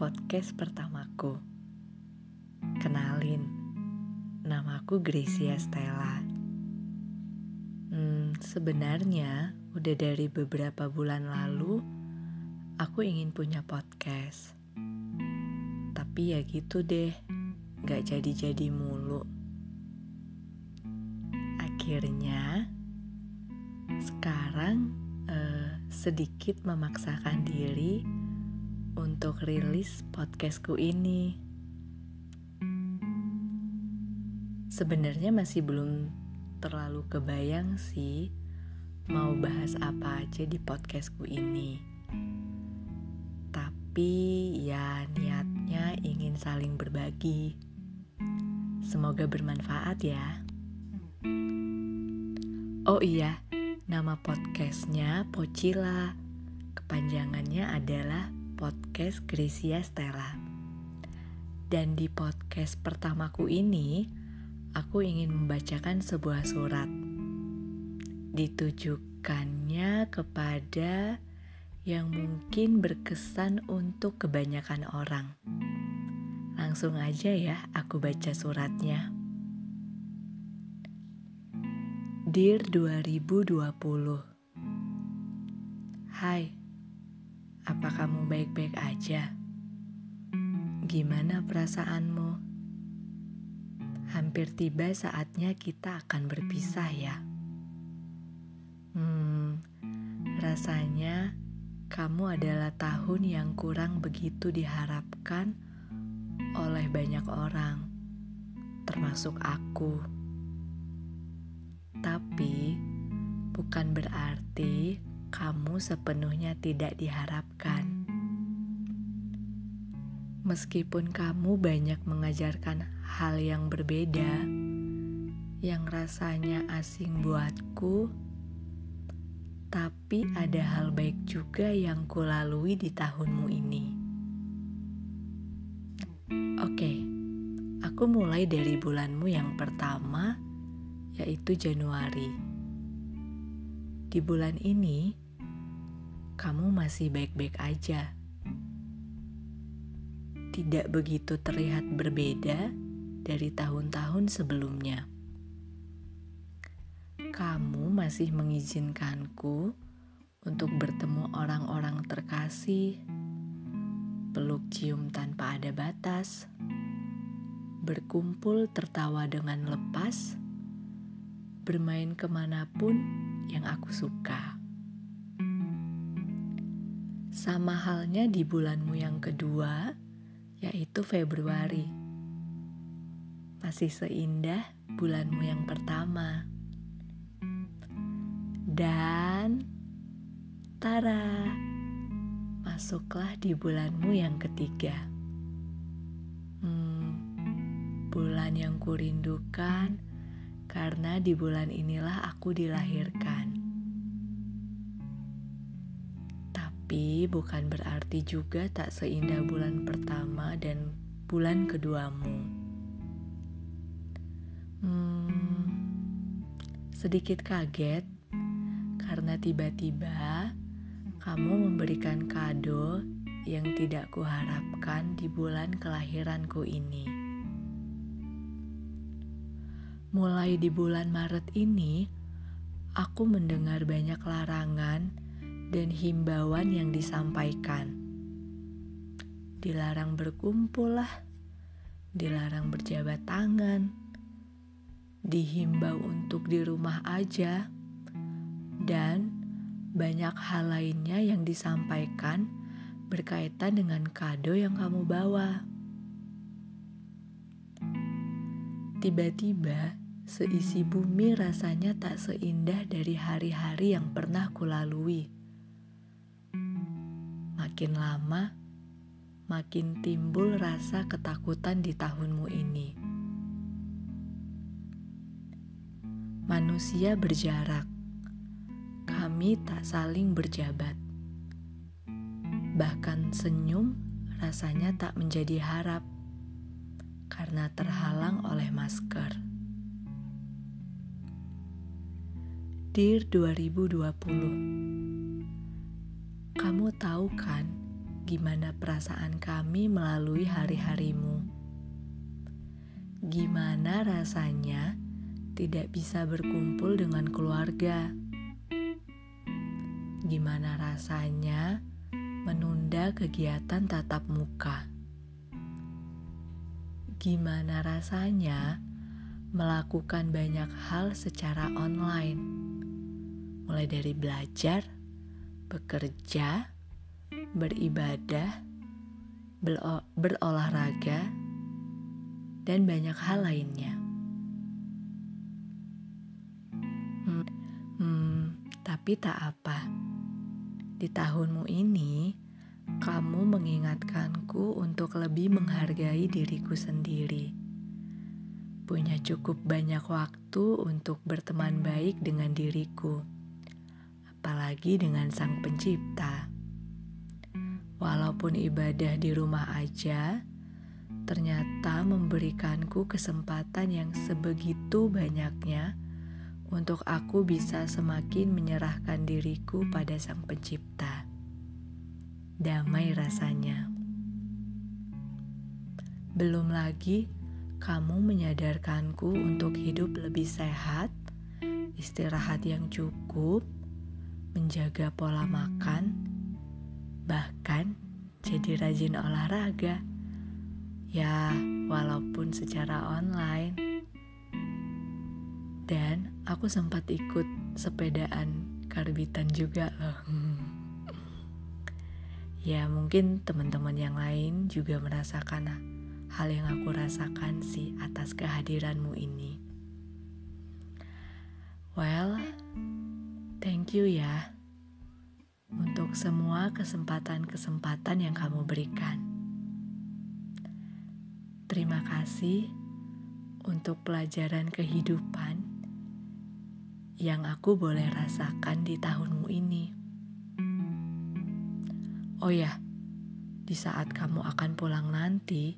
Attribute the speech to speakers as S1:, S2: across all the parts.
S1: podcast pertamaku. Kenalin, namaku Gracia Stella. Hmm, sebenarnya udah dari beberapa bulan lalu aku ingin punya podcast. Tapi ya gitu deh, gak jadi-jadi mulu. Akhirnya, sekarang uh, sedikit memaksakan diri untuk rilis podcastku ini. Sebenarnya masih belum terlalu kebayang sih mau bahas apa aja di podcastku ini. Tapi ya niatnya ingin saling berbagi. Semoga bermanfaat ya. Oh iya, nama podcastnya Pocila. Kepanjangannya adalah podcast Gracia Stella. Dan di podcast pertamaku ini, aku ingin membacakan sebuah surat. Ditujukannya kepada yang mungkin berkesan untuk kebanyakan orang. Langsung aja ya aku baca suratnya. Dear 2020 Hai, apa kamu baik-baik aja? Gimana perasaanmu? Hampir tiba saatnya kita akan berpisah ya. Hmm, rasanya kamu adalah tahun yang kurang begitu diharapkan oleh banyak orang, termasuk aku. Tapi kamu sepenuhnya tidak diharapkan. Meskipun kamu banyak mengajarkan hal yang berbeda, yang rasanya asing buatku, tapi ada hal baik juga yang kulalui di tahunmu ini. Oke, aku mulai dari bulanmu yang pertama, yaitu Januari. Di bulan ini, kamu masih baik-baik aja. Tidak begitu terlihat berbeda dari tahun-tahun sebelumnya. Kamu masih mengizinkanku untuk bertemu orang-orang terkasih, peluk cium tanpa ada batas, berkumpul tertawa dengan lepas, bermain ke mana pun yang aku suka. Sama halnya di bulanmu yang kedua, yaitu Februari. Masih seindah bulanmu yang pertama. Dan Tara, masuklah di bulanmu yang ketiga. Hmm, bulan yang kurindukan karena di bulan inilah aku dilahirkan. Tapi bukan berarti juga tak seindah bulan pertama dan bulan keduamu. Hmm, sedikit kaget karena tiba-tiba kamu memberikan kado yang tidak kuharapkan di bulan kelahiranku ini. Mulai di bulan Maret ini, aku mendengar banyak larangan dan himbauan yang disampaikan. Dilarang berkumpul lah, dilarang berjabat tangan, dihimbau untuk di rumah aja, dan banyak hal lainnya yang disampaikan berkaitan dengan kado yang kamu bawa. Tiba-tiba, seisi bumi rasanya tak seindah dari hari-hari yang pernah kulalui. Makin lama, makin timbul rasa ketakutan di tahunmu ini. Manusia berjarak, kami tak saling berjabat. Bahkan senyum rasanya tak menjadi harap karena terhalang oleh masker. Dear 2020 Kamu tahu kan gimana perasaan kami melalui hari-harimu. Gimana rasanya tidak bisa berkumpul dengan keluarga? Gimana rasanya menunda kegiatan tatap muka? Gimana rasanya melakukan banyak hal secara online, mulai dari belajar, bekerja, beribadah, berolahraga, dan banyak hal lainnya. Hmm, hmm, tapi tak apa. Di tahunmu ini, kamu mengingatkanku untuk lebih menghargai diriku sendiri. Punya cukup banyak waktu untuk berteman baik dengan diriku, apalagi dengan Sang Pencipta. Walaupun ibadah di rumah aja, ternyata memberikanku kesempatan yang sebegitu banyaknya untuk aku bisa semakin menyerahkan diriku pada Sang Pencipta. Damai rasanya. Belum lagi kamu menyadarkanku untuk hidup lebih sehat, istirahat yang cukup, menjaga pola makan, bahkan jadi rajin olahraga. Ya, walaupun secara online. Dan aku sempat ikut sepedaan karbitan juga loh. ya, mungkin teman-teman yang lain juga merasakan hal yang aku rasakan sih atas kehadiranmu ini. Well, you ya untuk semua kesempatan-kesempatan yang kamu berikan. Terima kasih untuk pelajaran kehidupan yang aku boleh rasakan di tahunmu ini. Oh ya, di saat kamu akan pulang nanti,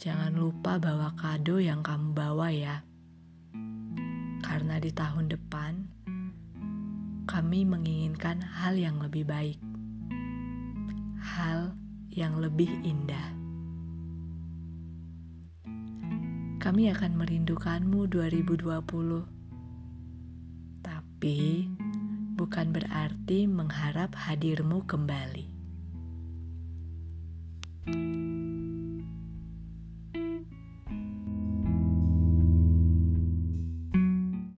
S1: jangan lupa bawa kado yang kamu bawa ya. Karena di tahun depan, kami menginginkan hal yang lebih baik, hal yang lebih indah. Kami akan merindukanmu 2020, tapi bukan berarti mengharap hadirmu kembali. thank you